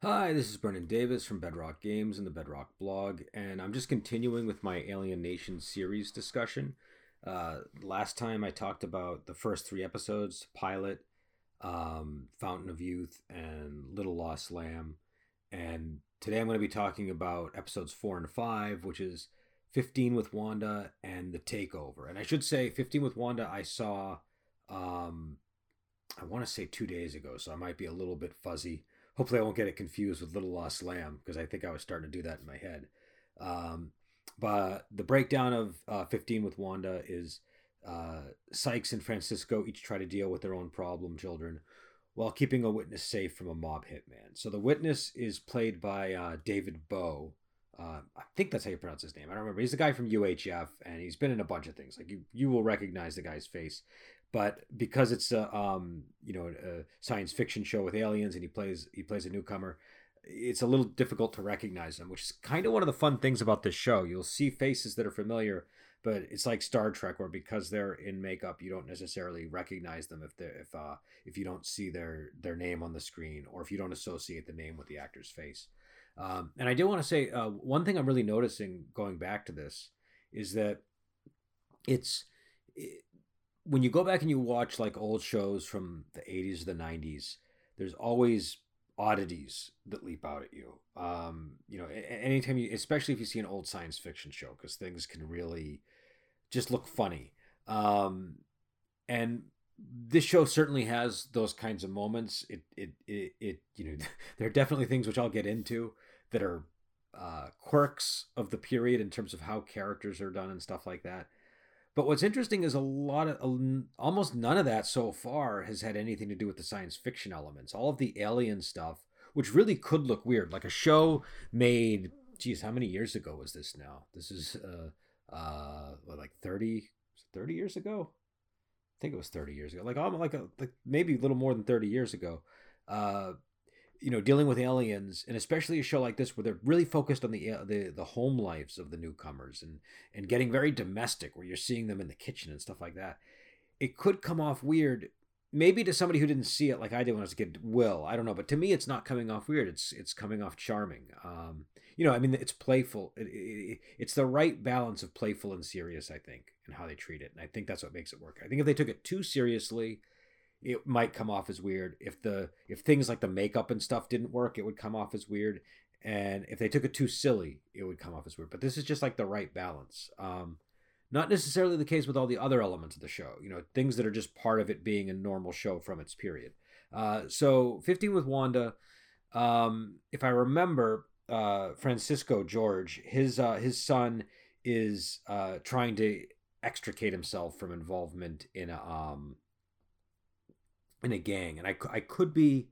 Hi, this is Brennan Davis from Bedrock Games and the Bedrock blog, and I'm just continuing with my Alien Nation series discussion. Uh, last time I talked about the first three episodes Pilot, um, Fountain of Youth, and Little Lost Lamb. And today I'm going to be talking about episodes four and five, which is 15 with Wanda and The Takeover. And I should say, 15 with Wanda, I saw, um, I want to say two days ago, so I might be a little bit fuzzy hopefully I won't get it confused with Little Lost Lamb because I think I was starting to do that in my head. Um, but the breakdown of uh, 15 with Wanda is uh, Sikes and Francisco each try to deal with their own problem children while keeping a witness safe from a mob hitman. So the witness is played by uh, David Bowe. Uh, I think that's how you pronounce his name. I don't remember. He's the guy from UHF, and he's been in a bunch of things. Like you, you will recognize the guy's face but because it's a um, you know a science fiction show with aliens and he plays he plays a newcomer it's a little difficult to recognize him which is kind of one of the fun things about this show. You'll see faces that are familiar but it's like Star Trek where because they're in makeup you don't necessarily recognize them if they if uh if you don't see their their name on the screen or if you don't associate the name with the actor's face. Um, and I do want to say uh, one thing I'm really noticing going back to this is that it's it, when you go back and you watch like old shows from the 80s or the 90s there's always oddities that leap out at you. Um, you know anytime you especially if you see an old science fiction show because things can really just look funny. Um, and this show certainly has those kinds of moments. It it it, it you know there are definitely things which i'll get into that are uh, quirks of the period in terms of how characters are done and stuff like that but what's interesting is a lot of almost none of that so far has had anything to do with the science fiction elements. All of the alien stuff, which really could look weird, like a show made, geez, how many years ago was this now? This is uh uh like 30 30 years ago? I think it was 30 years ago. Like like a, like maybe a little more than 30 years ago. Uh you know dealing with aliens and especially a show like this where they're really focused on the uh, the the home lives of the newcomers and and getting very domestic where you're seeing them in the kitchen and stuff like that it could come off weird maybe to somebody who didn't see it like I did when I was a kid will I don't know but to me it's not coming off weird it's it's coming off charming um you know I mean it's playful it, it, it's the right balance of playful and serious I think and how they treat it and I think that's what makes it work I think if they took it too seriously it might come off as weird. If the if things like the makeup and stuff didn't work, it would come off as weird. And if they took it too silly, it would come off as weird. But this is just like the right balance. Um, not necessarily the case with all the other elements of the show. You know, things that are just part of it being a normal show from its period. Uh, so 15 with Wanda. Um, if I remember, uh, Francisco George, his uh, his son is uh, trying to extricate himself from involvement in a um, in a gang, and I, I could be,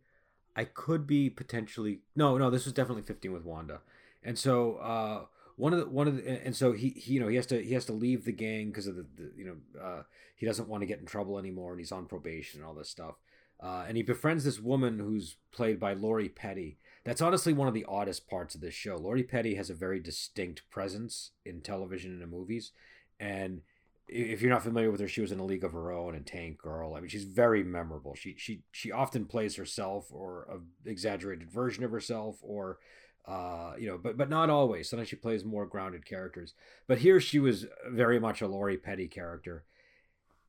I could be potentially no no this was definitely 15 with Wanda, and so uh, one of the one of the and so he, he you know he has to he has to leave the gang because of the, the, you know uh, he doesn't want to get in trouble anymore and he's on probation and all this stuff. Uh, and he befriends this woman who's played by Lori Petty. That's honestly one of the oddest parts of this show. Lori Petty has a very distinct presence in television and in movies, and if you're not familiar with her, she was in A League of Her Own and Tank Girl. I mean, she's very memorable. She she she often plays herself or a exaggerated version of herself, or uh, you know, but but not always. Sometimes she plays more grounded characters. But here she was very much a Lori Petty character,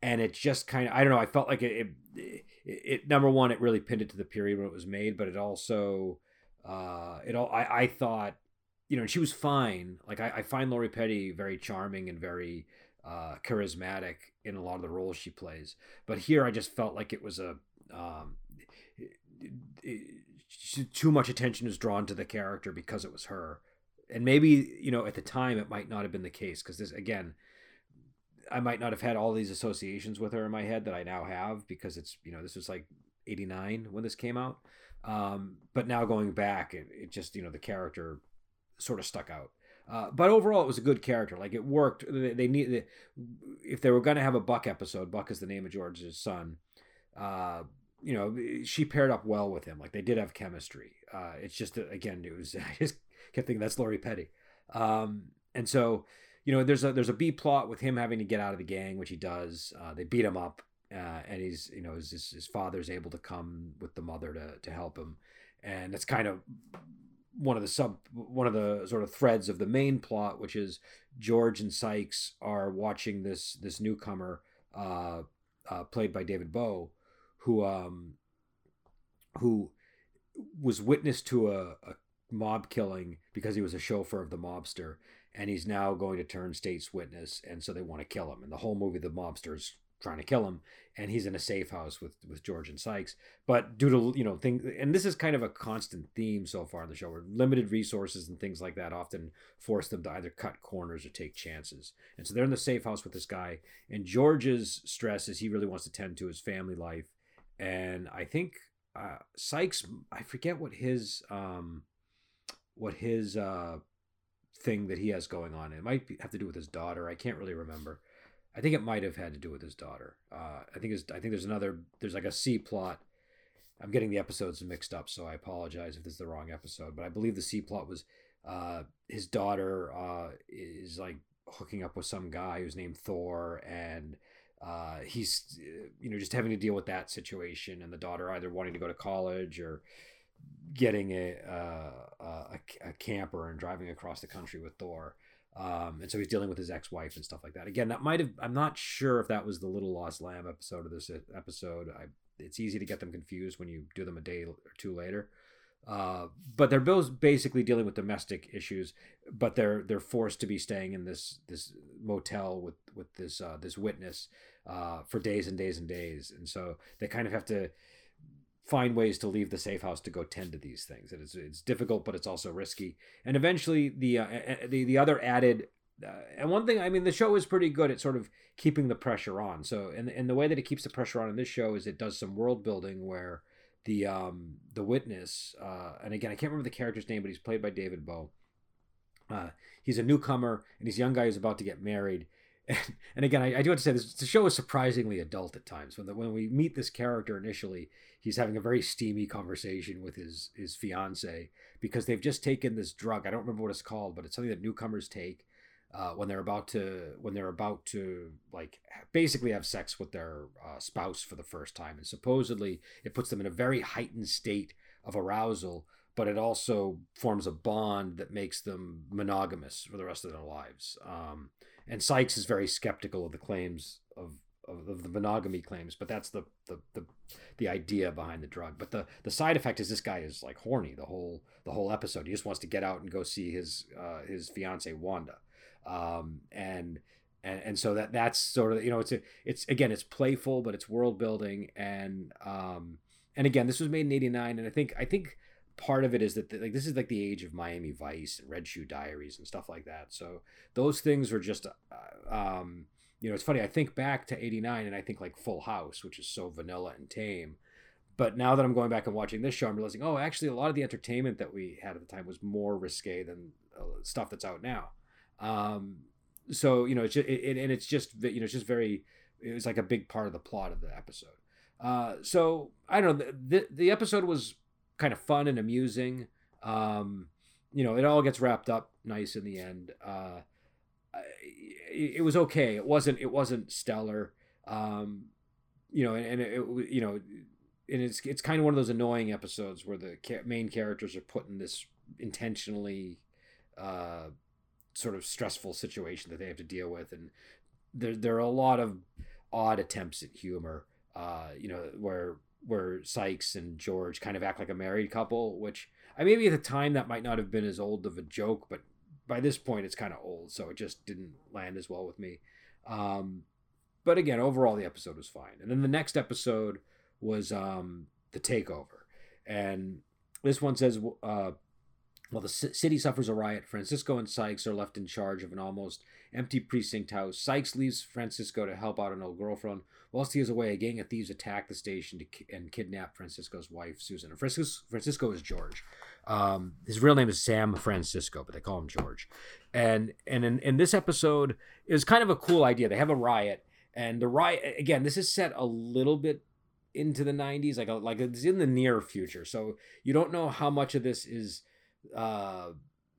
and it just kind of I don't know. I felt like it, it, it, number one, it really pinned it to the period when it was made, but it also uh, it all I I thought you know she was fine. Like I, I find Lori Petty very charming and very uh, charismatic in a lot of the roles she plays. But here, I just felt like it was a um, it, it, too much attention was drawn to the character because it was her, and maybe you know at the time it might not have been the case because this again. I might not have had all these associations with her in my head that I now have because it's you know this was like 89 when this came out um, but now going back it, it just you know the character sort of stuck out uh, but overall, it was a good character. Like it worked. They, they need if they were going to have a Buck episode. Buck is the name of George's son. Uh, you know, she paired up well with him. Like they did have chemistry. Uh, it's just again, it was I just kept thinking that's Lori Petty. Um, and so, you know, there's a there's a B plot with him having to get out of the gang, which he does. Uh, they beat him up, uh, and he's you know his his father's able to come with the mother to to help him and it's kind of one of the sub one of the sort of threads of the main plot, which is George and Sikes are watching this this newcomer, uh, uh, played by David Bowe, who um, who was witness to a, a mob killing because he was a chauffeur of the mobster, and he's now going to turn state's witness, and so they want to kill him. And the whole movie, the mobster's trying to kill him, and he's in a safe house with with George and Sikes. But due to you know things, and this is kind of a constant theme so far in the show, where limited resources and things like that often force them to either cut corners or take chances. And so they're in the safe house with this guy, and George's stress is he really wants to tend to his family life, and I think uh, Sikes, I forget what his um, what his uh, thing that he has going on. It might be, have to do with his daughter. I can't really remember. I think it might have had to do with his daughter. Uh, I think I think there's another. There's like a C plot. I'm getting the episodes mixed up, so I apologize if this is the wrong episode. But I believe the C plot was uh, his daughter uh, is like hooking up with some guy who's named Thor, and uh, he's you know just having to deal with that situation, and the daughter either wanting to go to college or getting a uh, a, a camper and driving across the country with Thor. Um, and so he's dealing with his ex-wife and stuff like that. Again, that might have. I'm not sure if that was the Little Lost Lamb episode of this episode. I, it's easy to get them confused when you do them a day or two later. Uh, but they're both basically dealing with domestic issues, but they're they're forced to be staying in this this motel with with this uh, this witness uh, for days and days and days, and so they kind of have to find ways to leave the safe house to go tend to these things. And it's it's difficult, but it's also risky. And eventually, the uh, the the other added. Uh, and one thing, I mean, the show is pretty good at sort of keeping the pressure on. So, and and the way that it keeps the pressure on in this show is it does some world building where the um the witness, uh, and again, I can't remember the character's name, but he's played by David Bowe. Uh, he's a newcomer, and he's a young guy who's about to get married, and, again, I, I, do have to say this: the show is surprisingly adult at times. When the, when we meet this character initially, he's having a very steamy conversation with his his fiance because they've just taken this drug. I don't remember what it's called, but it's something that newcomers take uh, when they're about to when they're about to like basically have sex with their uh, spouse for the first time, and supposedly it puts them in a very heightened state of arousal. But it also forms a bond that makes them monogamous for the rest of their lives. Um, and Sikes is very skeptical of the claims of, of, of the monogamy claims, but that's the, the the the idea behind the drug. But the the side effect is this guy is like horny the whole the whole episode. He just wants to get out and go see his uh, his fiance Wanda, um, and and and so that that's sort of you know it's a, it's again it's playful but it's world building and um and again this was made in 89 and i think i think part of it is that like this is like the age of Miami Vice and Red Shoe Diaries and stuff like that. So those things were just, uh, um, you know, it's funny. I think back to '89 and I think like Full House, which is so vanilla and tame. But now that I'm going back and watching this show, I'm realizing, oh, actually, a lot of the entertainment that we had at the time was more risque than uh, stuff that's out now. Um, so you know, it's just, it, and it's just you know, it's just very. It was like a big part of the plot of the episode. Uh, so I don't know. The, the, the episode was kind of fun and amusing. Um, you know, it all gets wrapped up nice in the end. Uh, it, was okay. It wasn't. It wasn't stellar. Um, you know, and, and it, it, you know, and it's it's kind of one of those annoying episodes where the main characters are put in this intentionally uh, sort of stressful situation that they have to deal with, and there there are a lot of odd attempts at humor. Uh, you know, where where Sikes and George kind of act like a married couple, which I maybe at the time that might not have been as old of a joke, but by this point it's kind of old, so it just didn't land as well with me. Um, but again, overall the episode was fine. And then the next episode was um, the takeover, and this one says uh, while the city suffers a riot, Francisco and Sikes are left in charge of an almost empty precinct house. Sikes leaves Francisco to help out an old girlfriend. Whilst he is away, a gang of thieves attack the station ki- and kidnap Francisco's wife, Susan. Francisco, Francisco is George. Um, his real name is Sam Francisco, but they call him George. And and in, in this episode, it was kind of a cool idea. They have a riot, and the riot again. This is set a little bit into the 90s, like a, like it's in the near future. So you don't know how much of this is uh,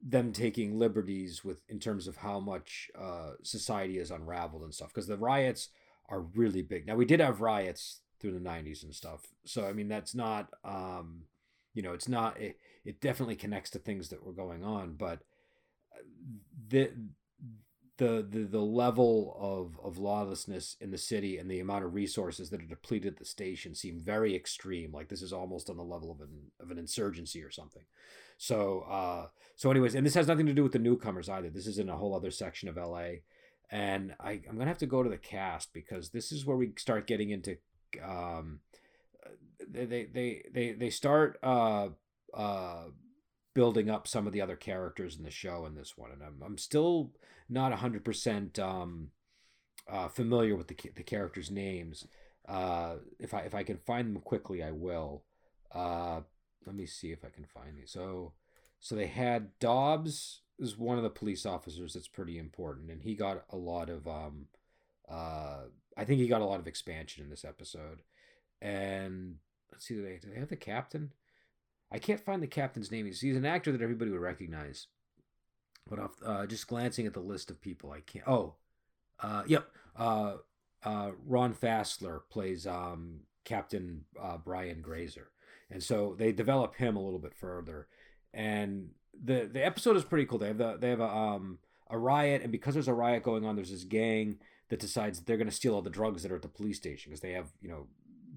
them taking liberties with in terms of how much uh, society is unraveled and stuff because the riots are really big. Now we did have riots through the 90s and stuff. So I mean that's not um, you know, it's not. It, it definitely connects to things that were going on, but the the the, the level of, of lawlessness in the city and the amount of resources that are depleted at the station seem very extreme. Like this is almost on the level of an of an insurgency or something. So uh so anyways, and this has nothing to do with the newcomers either. This is in a whole other section of LA. And I, I'm gonna have to go to the cast because this is where we start getting into um they they they they start uh uh building up some of the other characters in the show in this one, and I'm I'm still not hundred percent um, uh, familiar with the the characters' names. Uh, if I if I can find them quickly, I will. Uh, let me see if I can find these. So so they had Dobbs is one of the police officers that's pretty important, and he got a lot of um, uh, I think he got a lot of expansion in this episode. And let's see, do they do they have the captain? I can't find the captain's name. He's, he's an actor that everybody would recognize. But off, uh, just glancing at the list of people, I can't. Oh, uh, yep. Uh, uh, Ron Fassler plays um, Captain uh, Brian Grazer, and so they develop him a little bit further. And the the episode is pretty cool. They have the, they have a um, a riot, and because there's a riot going on, there's this gang that decides they're going to steal all the drugs that are at the police station because they have you know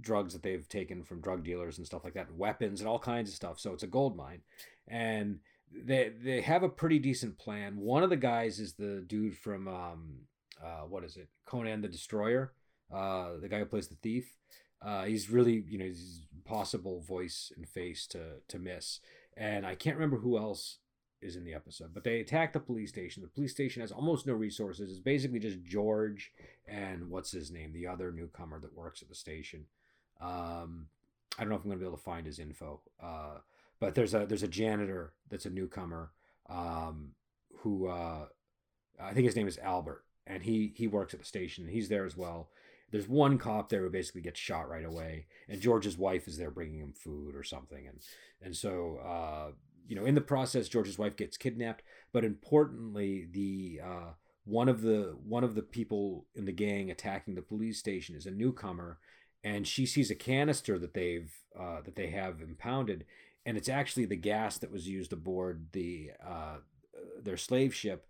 drugs that they've taken from drug dealers and stuff like that, weapons and all kinds of stuff. So it's a gold mine, and they they have a pretty decent plan. One of the guys is the dude from um, uh, what is it, Conan the Destroyer, uh, the guy who plays the thief. Uh, he's really you know he's possible voice and face to to miss, and I can't remember who else is in the episode. But they attack the police station. The police station has almost no resources. It's basically just George and what's his name, the other newcomer that works at the station. Um, I don't know if I'm going to be able to find his info. Uh, but there's a there's a janitor that's a newcomer um, who uh, I think his name is Albert, and he he works at the station. He's there as well. There's one cop there who basically gets shot right away, and George's wife is there bringing him food or something, and and so uh, you know in the process George's wife gets kidnapped. But importantly, the uh, one of the one of the people in the gang attacking the police station is a newcomer and she sees a canister that they've uh, that they have impounded, and it's actually the gas that was used aboard the uh, their slave ship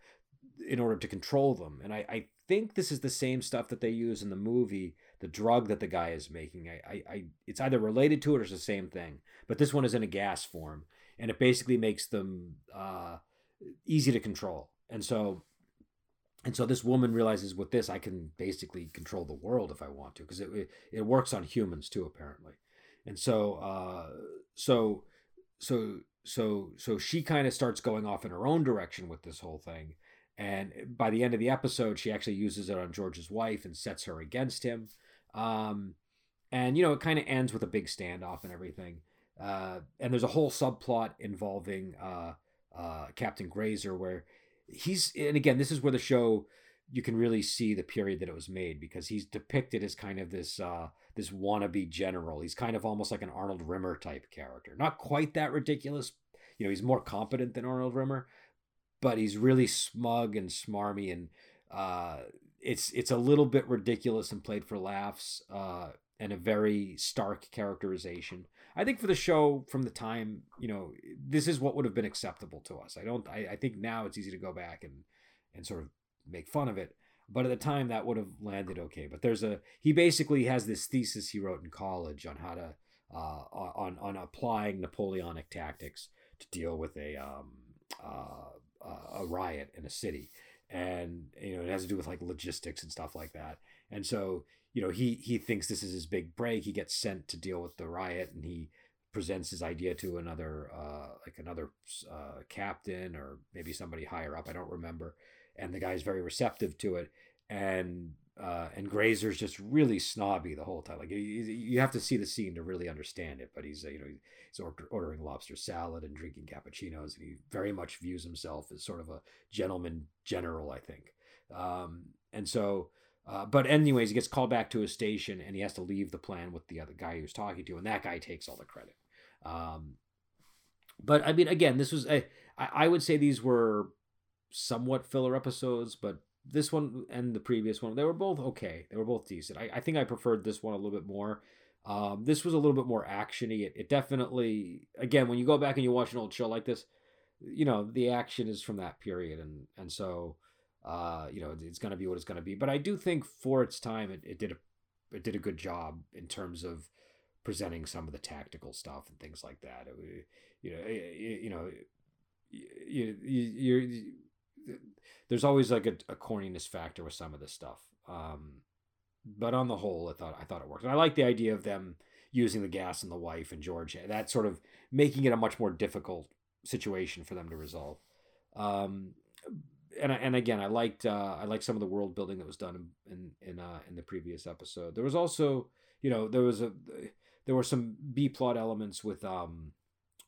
in order to control them. And I, I think this is the same stuff that they use in the movie, the drug that the guy is making. I, I, I it's either related to it or it's the same thing, but this one is in a gas form, and it basically makes them uh, easy to control. And so and so this woman realizes with this I can basically control the world if I want to because it, it, it works on humans too apparently, and so uh, so so so so she kind of starts going off in her own direction with this whole thing, and by the end of the episode she actually uses it on George's wife and sets her against him, um, and you know it kind of ends with a big standoff and everything, uh, and there's a whole subplot involving uh, uh, Captain Grazer where he's and again this is where the show you can really see the period that it was made because he's depicted as kind of this uh this wannabe general. He's kind of almost like an arnold rimmer type character. Not quite that ridiculous. You know he's more competent than arnold rimmer but he's really smug and smarmy and uh it's it's a little bit ridiculous and played for laughs uh and a very stark characterization I think for the show from the time, you know, this is what would have been acceptable to us. I don't. I, I think now it's easy to go back and and sort of make fun of it. But at the time, that would have landed okay. But there's a he basically has this thesis he wrote in college on how to uh, on on applying Napoleonic tactics to deal with a um, uh, a riot in a city, and you know it has to do with like logistics and stuff like that. And so you know he he thinks this is his big break. He gets sent to deal with the riot and he presents his idea to another uh like another uh captain or maybe somebody higher up i don't remember. And the guy's very receptive to it. And uh and grazer's just really snobby the whole time. Like you, you have to see the scene to really understand it but he's uh, you know he's ordering lobster salad and drinking cappuccinos and he very much views himself as sort of a gentleman general i think. Um and so uh, but anyways, he gets called back to his station and he has to leave the plan with the other guy he was talking to, and that guy takes all the credit. Um, but I mean, again, this was a, I, I would say these were somewhat filler episodes, but this one and the previous one, they were both okay. They were both decent. I, I think I preferred this one a little bit more. Um, this was a little bit more actiony. It, it definitely, again, when you go back and you watch an old show like this, you know the action is from that period, and and so uh, you know it's going to be what it's going to be. But I do think for its time, it, it did a it did a good job in terms of presenting some of the tactical stuff and things like that. It, you know, you, you know, you, you, you're there's always like a, a, corniness factor with some of this stuff. Um, but on the whole, I thought I thought it worked, and I like the idea of them using the gas and the wife and George. That sort of making it a much more difficult situation for them to resolve. Um, and and again, I liked uh, I liked some of the world building that was done in in uh, in the previous episode. There was also you know there was a there were some B plot elements with um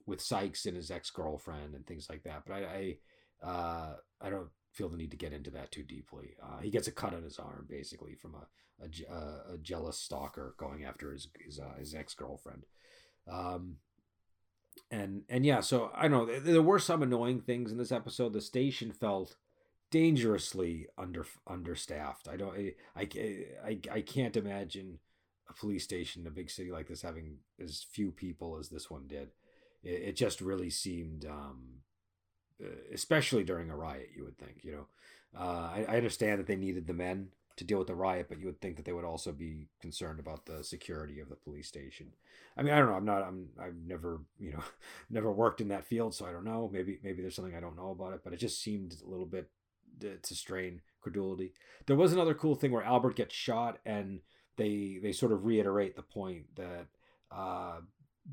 with Sikes and his ex girlfriend and things like that. But I I, uh, I don't feel the need to get into that too deeply. Uh, he gets a cut on his arm basically from a a, uh, a jealous stalker going after his his, uh, his ex girlfriend. Um, and and yeah, so I know there were some annoying things in this episode. The station felt dangerously under understaffed. I don't I I, I, I can't imagine a police station in a big city like this having as few people as this one did. It, it just really seemed, um, uh, especially during a riot, you would think. You know, uh, I, I understand that they needed the men to deal with the riot, but you would think that they would also be concerned about the security of the police station. I mean, I don't know. I'm not. I'm. I've never, you know, never worked in that field, so I don't know. Maybe, maybe there's something I don't know about it, but it just seemed a little bit to, strain credulity. There was another cool thing where Albert gets shot, and they they sort of reiterate the point that uh,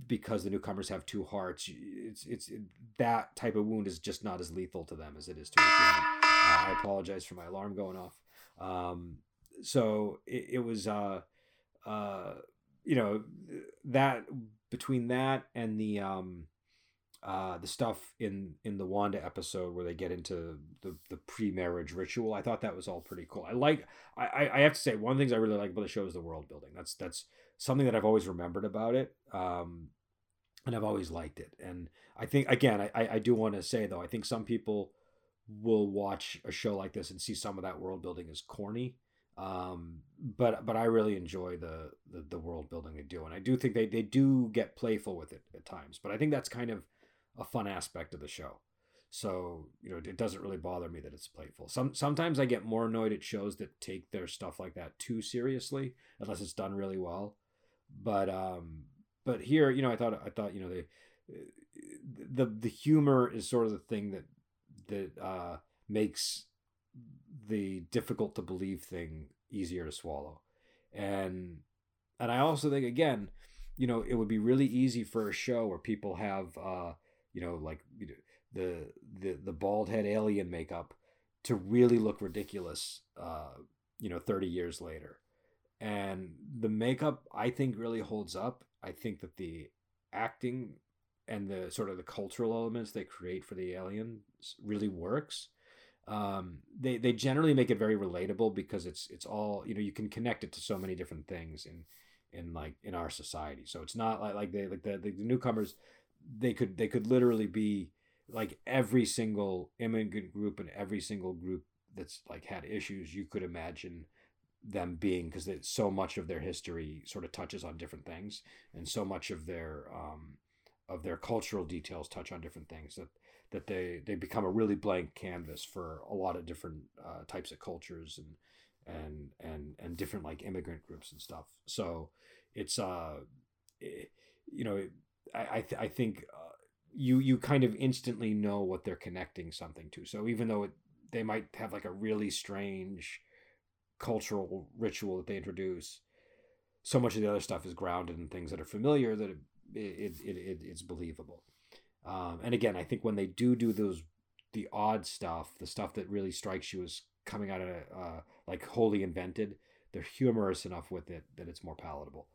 because the newcomers have two hearts, it's it's it, that type of wound is just not as lethal to them as it is to a human. Uh, I apologize for my alarm going off. Um, so it, it was, uh, uh, you know, that between that and the um, uh, the stuff in in the Wanda episode where they get into the the pre marriage ritual, I thought that was all pretty cool. I like, I I have to say, one of the things I really like about the show is the world building. That's that's something that I've always remembered about it. Um, and I've always liked it. And I think again, I, I do want to say though, I think some people will watch a show like this and see some of that world building as corny. Um, but but I really enjoy the, the, the world building they do, and I do think they they do get playful with it at times. But I think that's kind of a fun aspect of the show. So you know, it doesn't really bother me that it's playful. Some sometimes I get more annoyed at shows that take their stuff like that too seriously, unless it's done really well. But um, but here, you know, I thought I thought you know they the the humor is sort of the thing that that uh, makes the difficult to believe thing easier to swallow, and and I also think again, you know, it would be really easy for a show where people have uh, you know like you know, the the the bald head alien makeup to really look ridiculous, uh, you know, thirty years later, and the makeup I think really holds up. I think that the acting and the sort of the cultural elements they create for the aliens really works. Um, they they generally make it very relatable because it's it's all you know you can connect it to so many different things in in like in our society. So it's not like like they like the, the newcomers they could they could literally be like every single immigrant group and every single group that's like had issues you could imagine them being because so much of their history sort of touches on different things and so much of their um, of their cultural details touch on different things that that they they become a really blank canvas for a lot of different uh, types of cultures and and and and different like immigrant groups and stuff. So it's uh it, you know i I, th- I think uh, you you kind of instantly know what they're connecting something to so even though it, they might have like a really strange cultural ritual that they introduce so much of the other stuff is grounded in things that are familiar that it, it, it, it it's believable. Um, and again, I think when they do do those the odd stuff, the stuff that really strikes you as coming out of uh, like wholly invented, they're humorous enough with it that it's more palatable.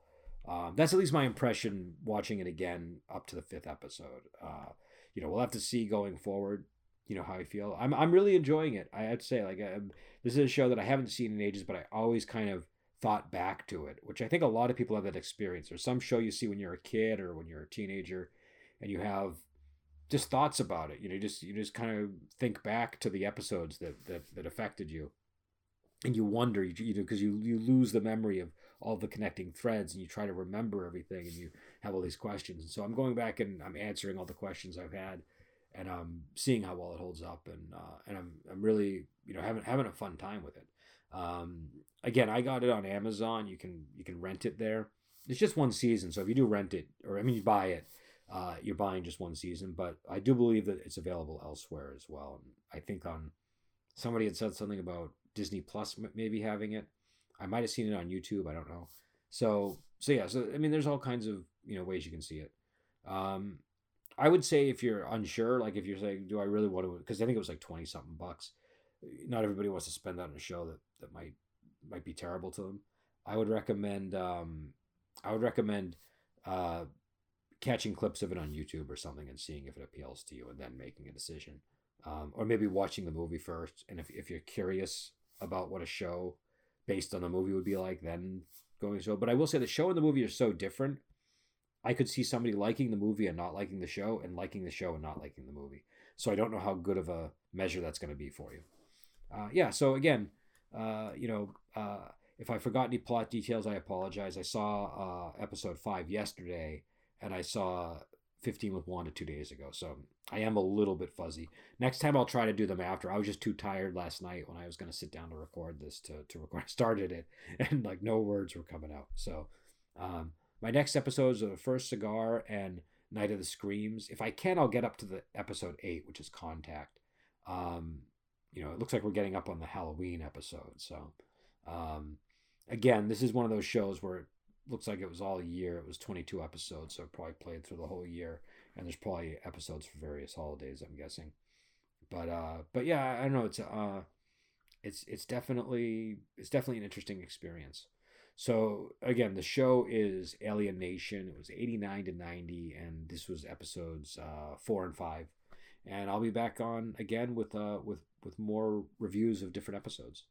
Um, that's at least my impression watching it again up to the fifth episode. Uh, you know, we'll have to see going forward. You know how I feel. I'm I'm really enjoying it. I have to say, like, I'm, this is a show that I haven't seen in ages, but I always kind of thought back to it, which I think a lot of people have that experience. There's some show you see when you're a kid or when you're a teenager, and you have just thoughts about it. You know, you just you just kind of think back to the episodes that that, that affected you, and you wonder, you, you know, because you you lose the memory of all the connecting threads and you try to remember everything and you have all these questions. And so I'm going back and I'm answering all the questions I've had and I'm seeing how well it holds up and uh, and I'm I'm really you know having having a fun time with it. Um, again, I got it on Amazon. You can you can rent it there. It's just one season, so if you do rent it, or I mean you buy it, uh, you're buying just one season. But I do believe that it's available elsewhere as well. And I think on somebody had said something about Disney Plus maybe having it. I might have seen it on YouTube. I don't know. So so yeah. So I mean, there's all kinds of you know ways you can see it. Um, I would say if you're unsure, like if you're saying, do I really want to? Because I think it was like twenty something bucks. Not everybody wants to spend that on a show that that might might be terrible to them. I would recommend. Um, I would recommend uh, catching clips of it on YouTube or something and seeing if it appeals to you, and then making a decision. Um, or maybe watching the movie first, and if if you're curious about what a show based on the movie would be like, then going so. But I will say the show and the movie are so different I could see somebody liking the movie and not liking the show, and liking the show and not liking the movie. So I don't know how good of a measure that's going to be for you. Uh, yeah. So again, uh, you know, uh, if I forgot any plot details, I apologize. I saw uh, episode five yesterday, and I saw 15 with Wanda two days ago. So I am a little bit fuzzy. Next time I'll try to do them after. I was just too tired last night when I was going to sit down to record this to, to record. I started it and like no words were coming out. So um, my next episodes are the first cigar and Night of the Screams. If I can, I'll get up to the episode eight, which is Contact. Um, you know, it looks like we're getting up on the Halloween episode. So, um, again, this is one of those shows where looks like it was all year. It was 22 episodes, so it probably played through the whole year. And there's probably episodes for various holidays, I'm guessing. But uh, but yeah, I don't know. It's uh, it's it's definitely it's definitely an interesting experience. So again, the show is Alien Nation. It was 89 to 90, and this was episodes uh, four and five. And I'll be back on again with uh with with more reviews of different episodes.